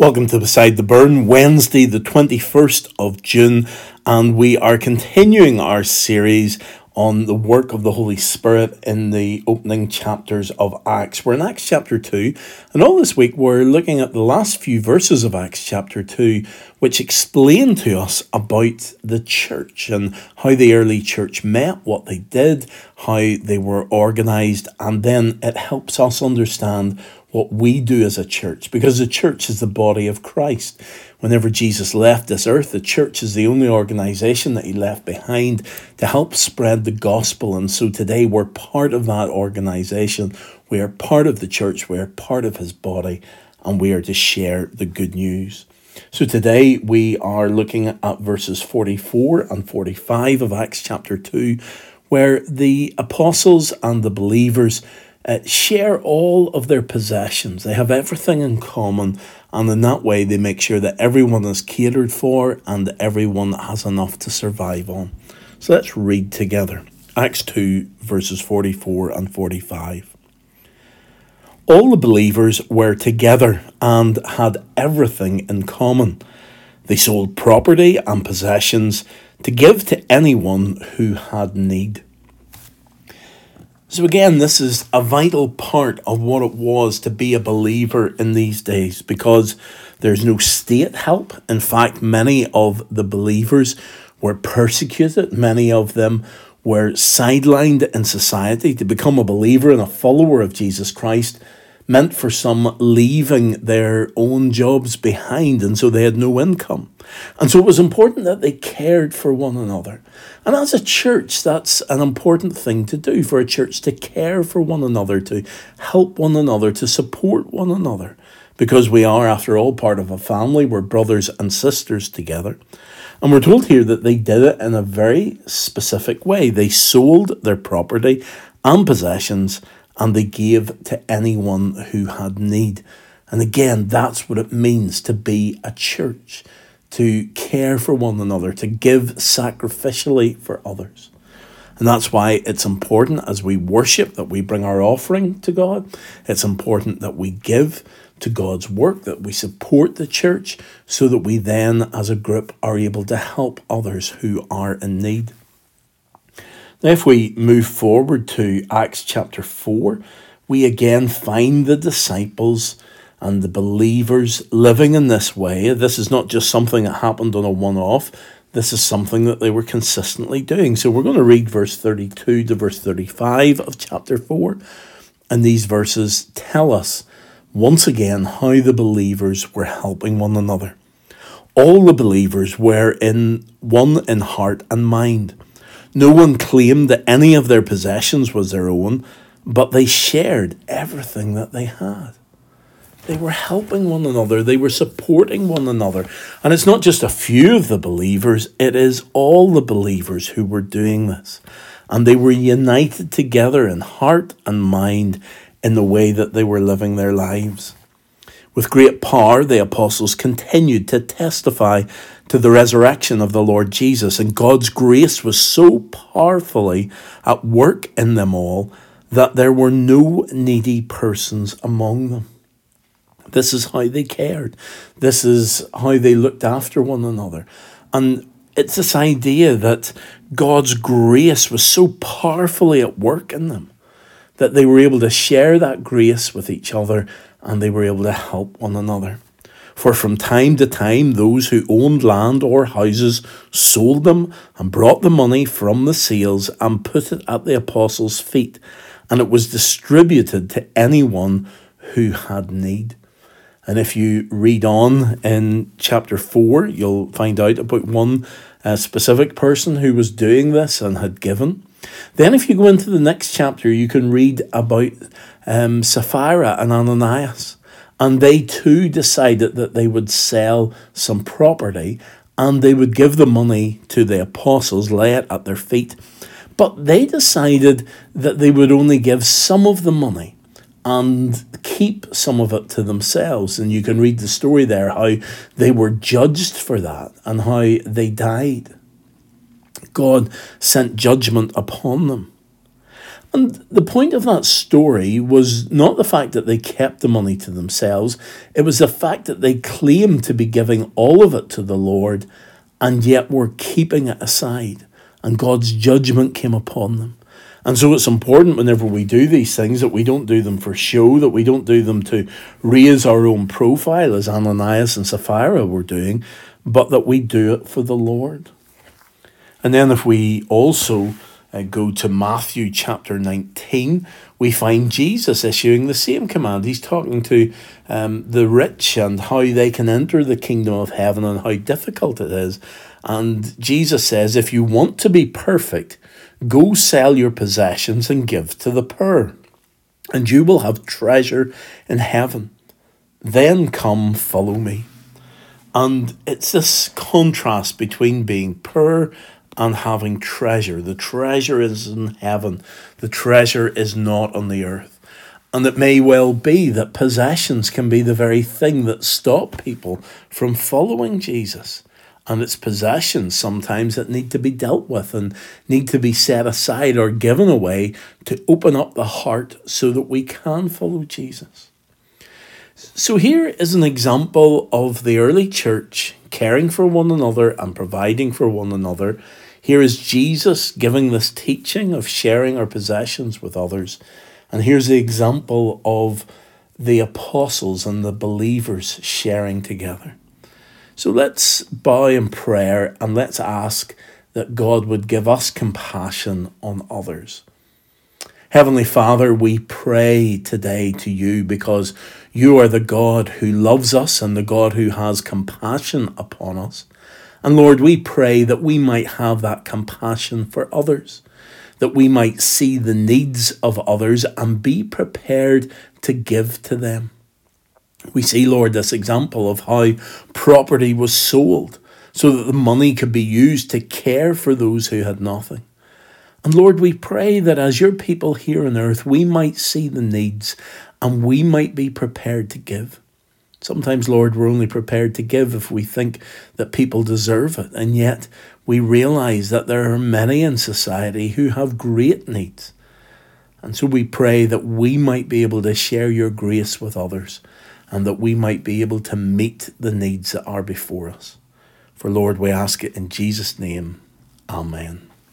Welcome to Beside the Burn, Wednesday, the 21st of June, and we are continuing our series on the work of the Holy Spirit in the opening chapters of Acts. We're in Acts chapter 2, and all this week we're looking at the last few verses of Acts chapter 2, which explain to us about the church and how the early church met, what they did, how they were organized, and then it helps us understand what we do as a church, because the church is the body of Christ. Whenever Jesus left this earth, the church is the only organization that he left behind to help spread the gospel. And so today we're part of that organization. We are part of the church, we are part of his body, and we are to share the good news. So today we are looking at verses 44 and 45 of Acts chapter 2, where the apostles and the believers uh, share all of their possessions. They have everything in common, and in that way, they make sure that everyone is catered for and everyone has enough to survive on. So let's read together Acts 2, verses 44 and 45. All the believers were together and had everything in common. They sold property and possessions to give to anyone who had need. So, again, this is a vital part of what it was to be a believer in these days because there's no state help. In fact, many of the believers were persecuted, many of them were sidelined in society. To become a believer and a follower of Jesus Christ meant for some leaving their own jobs behind, and so they had no income. And so it was important that they cared for one another. And as a church, that's an important thing to do for a church to care for one another, to help one another, to support one another. Because we are, after all, part of a family, we're brothers and sisters together. And we're told here that they did it in a very specific way. They sold their property and possessions and they gave to anyone who had need. And again, that's what it means to be a church, to care for one another, to give sacrificially for others. And that's why it's important as we worship that we bring our offering to God. It's important that we give to God's work, that we support the church, so that we then, as a group, are able to help others who are in need. Now, if we move forward to Acts chapter 4, we again find the disciples and the believers living in this way. This is not just something that happened on a one off, this is something that they were consistently doing. So we're going to read verse 32 to verse 35 of chapter 4. And these verses tell us once again how the believers were helping one another. All the believers were in one in heart and mind. No one claimed that any of their possessions was their own, but they shared everything that they had. They were helping one another, they were supporting one another. And it's not just a few of the believers, it is all the believers who were doing this. And they were united together in heart and mind in the way that they were living their lives. With great power, the apostles continued to testify to the resurrection of the Lord Jesus, and God's grace was so powerfully at work in them all that there were no needy persons among them. This is how they cared. This is how they looked after one another. And it's this idea that God's grace was so powerfully at work in them that they were able to share that grace with each other and they were able to help one another. For from time to time, those who owned land or houses sold them and brought the money from the sales and put it at the apostles' feet, and it was distributed to anyone who had need. And if you read on in chapter 4, you'll find out about one uh, specific person who was doing this and had given. Then, if you go into the next chapter, you can read about um, Sapphira and Ananias. And they too decided that they would sell some property and they would give the money to the apostles, lay it at their feet. But they decided that they would only give some of the money and keep some of it to themselves. And you can read the story there how they were judged for that and how they died. God sent judgment upon them. And the point of that story was not the fact that they kept the money to themselves, it was the fact that they claimed to be giving all of it to the Lord and yet were keeping it aside. And God's judgment came upon them. And so it's important whenever we do these things that we don't do them for show, that we don't do them to raise our own profile as Ananias and Sapphira were doing, but that we do it for the Lord. And then if we also uh, go to Matthew chapter 19, we find Jesus issuing the same command. He's talking to um, the rich and how they can enter the kingdom of heaven and how difficult it is. And Jesus says, if you want to be perfect, go sell your possessions and give to the poor, and you will have treasure in heaven. Then come, follow me. And it's this contrast between being poor and having treasure. The treasure is in heaven, the treasure is not on the earth. And it may well be that possessions can be the very thing that stop people from following Jesus. And it's possessions sometimes that need to be dealt with and need to be set aside or given away to open up the heart so that we can follow Jesus. So, here is an example of the early church caring for one another and providing for one another. Here is Jesus giving this teaching of sharing our possessions with others. And here's the example of the apostles and the believers sharing together. So let's bow in prayer and let's ask that God would give us compassion on others. Heavenly Father, we pray today to you because you are the God who loves us and the God who has compassion upon us. And Lord, we pray that we might have that compassion for others, that we might see the needs of others and be prepared to give to them. We see, Lord, this example of how property was sold so that the money could be used to care for those who had nothing. And Lord, we pray that as your people here on earth, we might see the needs and we might be prepared to give. Sometimes, Lord, we're only prepared to give if we think that people deserve it, and yet we realize that there are many in society who have great needs. And so we pray that we might be able to share your grace with others and that we might be able to meet the needs that are before us. For Lord, we ask it in Jesus' name. Amen.